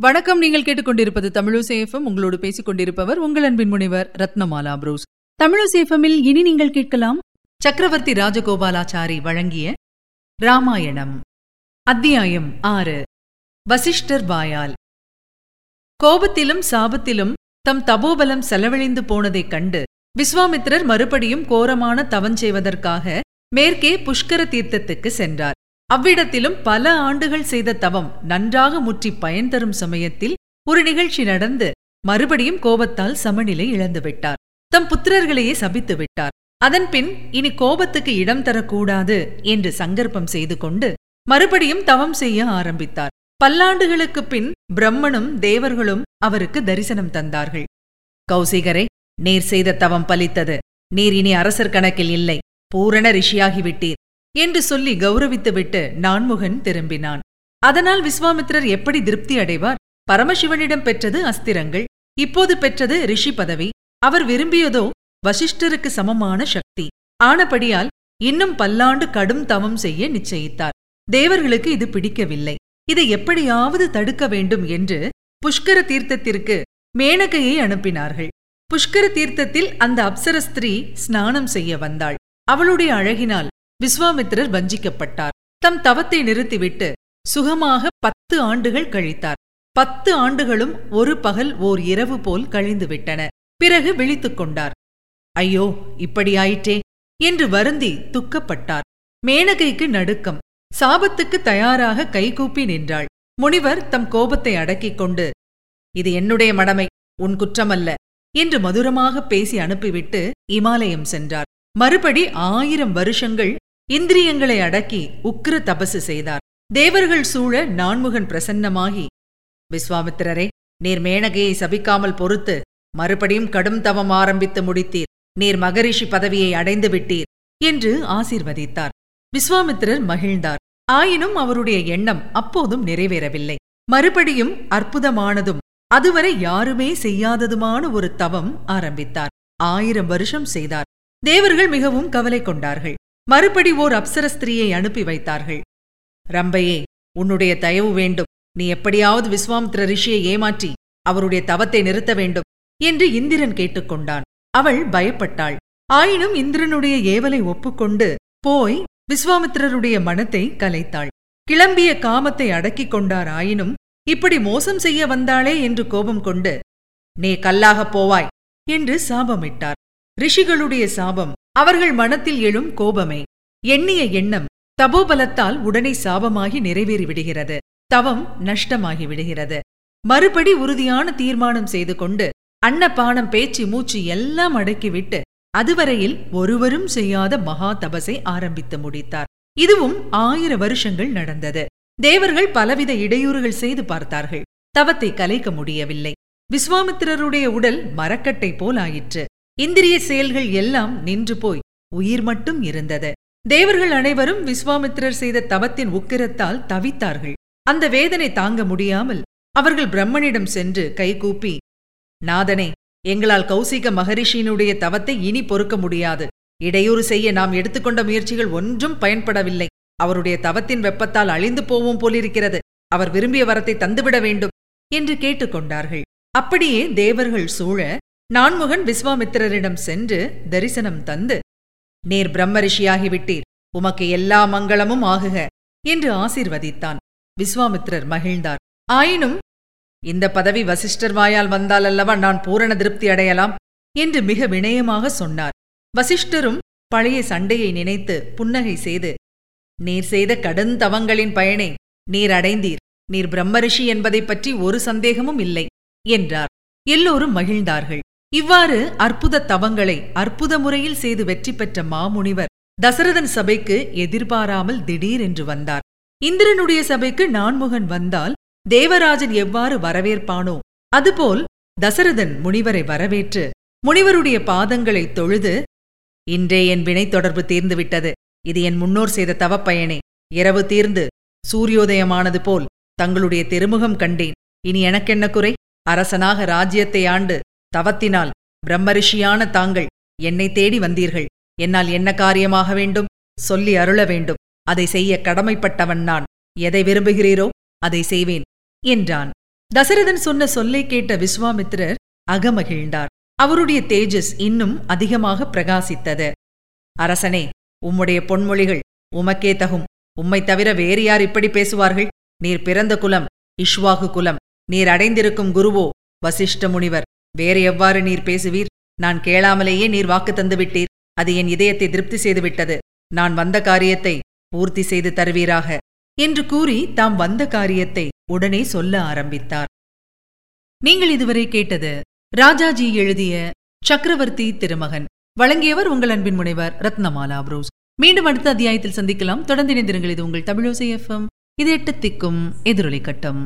வணக்கம். நீங்கள் கேட்டுக்கொண்டிருப்பது தமிழசேஃபம் உங்களோடு பேசிக் கொண்டிருப்பவர் உங்கள் அன்பின் முனைவர் ரத்னமாலா புரூஸ். தமிழசேஃபமில் இனி நீங்கள் கேட்கலாம் சக்கரவர்த்தி ராஜகோபாலாச்சாரி வழங்கிய ராமாயணம். அத்தியாயம் ஆறு. வசிஷ்டர் வாயால். கோபத்திலும் சாபத்திலும் தம் தபோபலம் செலவழிந்து போனதைக் கண்டு விஸ்வாமித்திரர் மறுபடியும் கோரமான தவஞ்செய்வதற்காக மேற்கே புஷ்கர தீர்த்தத்துக்கு சென்றார். அவ்விடத்திலும் பல ஆண்டுகள் செய்த தவம் நன்றாக முற்றி பயன் தரும் சமயத்தில் ஒரு நிகழ்ச்சி நடந்து மறுபடியும் கோபத்தால் சமநிலை இழந்துவிட்டார் தம் புத்திரர்களையே சபித்து விட்டார். அதன்பின் இனி கோபத்துக்கு இடம் தரக்கூடாது என்று சங்கற்பம் செய்து கொண்டு மறுபடியும் தவம் செய்ய ஆரம்பித்தார். பல்லாண்டுகளுக்குப் பின் பிரம்மனும் தேவர்களும் அவருக்கு தரிசனம் தந்தார்கள். கௌசிகரே நீர் செய்த தவம் பலித்தது. நீர் இனி அரசர் கணக்கில் இல்லை. பூரண ரிஷியாகிவிட்டீர். என்று சொல்லி கௌரவித்துவிட்டு நான்முகன் திரும்பினான். அதனால் விஸ்வாமித்திரர் எப்படி திருப்தி அடைவார்? பரமசிவனிடம் பெற்றது அஸ்திரங்கள் இப்போது பெற்றது ரிஷி பதவி. அவர் விரும்பியதோ வசிஷ்டருக்கு சமமான சக்தி. ஆனபடியால் இன்னும் பல்லாண்டு கடும் தவம் செய்ய நிச்சயித்தார். தேவர்களுக்கு இது பிடிக்கவில்லை. இதை எப்படியாவது தடுக்க வேண்டும் என்று புஷ்கர தீர்த்தத்திற்கு மேனகையை அனுப்பினார்கள். புஷ்கர தீர்த்தத்தில் அந்த அப்சர ஸ்திரீ ஸ்நானம் செய்ய வந்தாள். அவளுடைய அழகினால் விஸ்வாமித்திரர் வஞ்சிக்கப்பட்டார். தம் தவத்தை நிறுத்திவிட்டு சுகமாக பத்து ஆண்டுகள் கழித்தார். பத்து ஆண்டுகளும் ஒரு பகல் ஓர் இரவு போல் கழிந்துவிட்டன. பிறகு விழித்துக் கொண்டார். ஐயோ இப்படியாயிற்றே என்று வருந்தி துக்கப்பட்டார். மேனகைக்கு நடுக்கம். சாபத்துக்கு தயாராக கைகூப்பி நின்றாள். முனிவர் தம் கோபத்தை அடக்கிக் கொண்டு இது என்னுடைய மடமை உன் குற்றமல்ல என்று மதுரமாக பேசி அனுப்பிவிட்டு இமாலயம் சென்றார். மறுபடி ஆயிரம் வருஷங்கள் இந்திரியங்களை அடக்கி உக்கிர தபசு செய்தார். தேவர்கள் சூழ நான்முகன் பிரசன்னமாகி விஸ்வாமித்திரரே நீர் மேனகையை சபிக்காமல் பொறுத்து மறுபடியும் கடும் தவம் ஆரம்பித்து முடித்தீர். நீர் மகரிஷி பதவியை அடைந்து விட்டீர் என்று ஆசீர்வதித்தார். விஸ்வாமித்திரர் மகிழ்ந்தார். ஆயினும் அவருடைய எண்ணம் அப்போதும் நிறைவேறவில்லை. மறுபடியும் அற்புதமானதும் அதுவரை யாருமே செய்யாததுமான ஒரு தவம் ஆரம்பித்தார். ஆயிரம் வருஷம் செய்தார். தேவர்கள் மிகவும் கவலை கொண்டார்கள். மறுபடி ஓர் அப்சர ஸ்திரீயை அனுப்பி வைத்தார்கள். ரம்பையே உன்னுடைய தயவு வேண்டும். நீ எப்படியாவது விஸ்வாமித்ர ரிஷியை ஏமாற்றி அவருடைய தவத்தை நிறுத்த வேண்டும் என்று இந்திரன் கேட்டுக்கொண்டான். அவள் பயப்பட்டாள். ஆயினும் இந்திரனுடைய ஏவலை ஒப்புக்கொண்டு போய் விஸ்வாமித்திரருடைய மனத்தை கலைத்தாள். கிளம்பிய காமத்தை அடக்கிக் கொண்டார் ஆயினும் இப்படி மோசம் செய்ய வந்தாளே என்று கோபம் கொண்டு நீ கல்லாகப் போவாய் என்று சாபமிட்டார். ரிஷிகளுடைய சாபம் அவர்கள் மனத்தில் எழும் கோபமே. எண்ணிய எண்ணம் தபோபலத்தால் உடனே சாபமாகி நிறைவேறிவிடுகிறது தவம் நஷ்டமாகி விடுகிறது. மறுபடி உறுதியான தீர்மானம் செய்து கொண்டு அன்னபானம் பேச்சு மூச்சு எல்லாம் அடக்கிவிட்டு அதுவரையில் ஒருவரும் செய்யாத மகா தபசை ஆரம்பித்து முடித்தார். இதுவும் ஆயிர வருஷங்கள் நடந்தது. தேவர்கள் பலவித இடையூறுகள் செய்து பார்த்தார்கள். தவத்தை கலைக்க முடியவில்லை. விஸ்வாமித்திரருடைய உடல் மரக்கட்டை போல் ஆயிற்று. இந்திரிய செயல்கள் எல்லாம் நின்று போய் உயிர் மட்டும் இருந்தது. தேவர்கள் அனைவரும் விஸ்வாமித்திரர் செய்த தவத்தின் உக்கிரத்தால் தவித்தார்கள். அந்த வேதனை தாங்க முடியாமல் அவர்கள் பிரம்மனிடம் சென்று கைகூப்பி நாதனே எங்களால் கௌசிக மகரிஷியினுடைய தவத்தை இனி பொறுக்க முடியாது. இடையூறு செய்ய நாம் எடுத்துக்கொண்ட முயற்சிகள் ஒன்றும் பயன்படவில்லை. அவருடைய தவத்தின் வெப்பத்தால் அழிந்து போவோம் போலிருக்கிறது. அவர் விரும்பிய வரத்தை தந்துவிட வேண்டும் என்று கேட்டுக்கொண்டார்கள். அப்படியே தேவர்கள் சூழ நான்முகன் விஸ்வாமித்திரரிடம் சென்று தரிசனம் தந்து நீர் பிரம்மரிஷியாகிவிட்டீர் உமக்கு எல்லா மங்களமும் ஆகுக என்று ஆசீர்வதித்தான். விஸ்வாமித்திரர் மகிழ்ந்தார். ஆயினும் இந்த பதவி வசிஷ்டர் வாயால் வந்தால் அல்லவா நான் பூரண திருப்தி அடையலாம்? என்று மிக வினயமாக சொன்னார். வசிஷ்டரும் பழைய சண்டையை நினைத்து புன்னகை செய்து நீர் செய்த கடுந்தவங்களின் பயனை நீர் அடைந்தீர். நீர் பிரம்மரிஷி என்பதைப் பற்றி ஒரு சந்தேகமும் இல்லை என்றார். எல்லோரும் மகிழ்ந்தார்கள். இவ்வாறு அற்புத தவங்களை அற்புத முறையில் செய்து வெற்றி பெற்ற மாமுனிவர் தசரதன் சபைக்கு எதிர்பாராமல் திடீரென்று வந்தார். இந்திரனுடைய சபைக்கு நான்முகன் வந்தால் தேவராஜன் எவ்வாறு வரவேற்பானோ அதுபோல் தசரதன் முனிவரை வரவேற்று முனிவருடைய பாதங்களை தொழுது இன்றே என் வினை தொடர்பு தீர்ந்துவிட்டது. இது என் முன்னோர் செய்த தவப்பயனே. இரவு தீர்ந்து சூரியோதயமானது போல் தங்களுடைய திருமுகம் கண்டேன். இனி எனக்கென்ன குறை? அரசனாக ராஜ்யத்தை ஆண்டு தவத்தினால் பிரம்மரிஷியான தாங்கள் என்னை தேடி வந்தீர்கள். என்னால் என்ன காரியமாக வேண்டும்? சொல்லி அருள வேண்டும். அதை செய்ய கடமைப்பட்டவன் நான். எதை விரும்புகிறீரோ அதை செய்வேன் என்றான். தசரதன் சொன்ன சொல்லை கேட்ட விஸ்வாமித்திரர் அகமகிழ்ந்தார். அவருடைய தேஜஸ் இன்னும் அதிகமாக பிரகாசித்தது. அரசனே உம்முடைய பொன்மொழிகள் உமக்கே தகும். உம்மை தவிர வேறு யார் இப்படி பேசுவார்கள்? நீர் பிறந்த குலம் இஷ்வாகு குலம். நீர் அடைந்திருக்கும் குருவோ வசிஷ்ட முனிவர். வேறு எவ்வாறு நீர் பேசுவீர்? நான் கேளாமலேயே நீர் வாக்கு தந்துவிட்டீர் அது என் இதயத்தை திருப்தி செய்துவிட்டது நான் வந்த காரியத்தை பூர்த்தி செய்து தருவீராக. என்று கூறி தாம் வந்த காரியத்தை உடனே சொல்ல ஆரம்பித்தார். நீங்கள் இதுவரை கேட்டது ராஜாஜி எழுதிய சக்கரவர்த்தி திருமகன். வழங்கியவர் உங்கள் அன்பின் முனைவர் ரத்னமாலா புரோஸ். மீண்டும் அடுத்த அத்தியாயத்தில் சந்திக்கலாம். தொடர்ந்து இணைந்திருங்கள். இது உங்கள் தமிழோசை எஃப்எம் இது எட்டு திக்கும் எதிரொலி கட்டம்.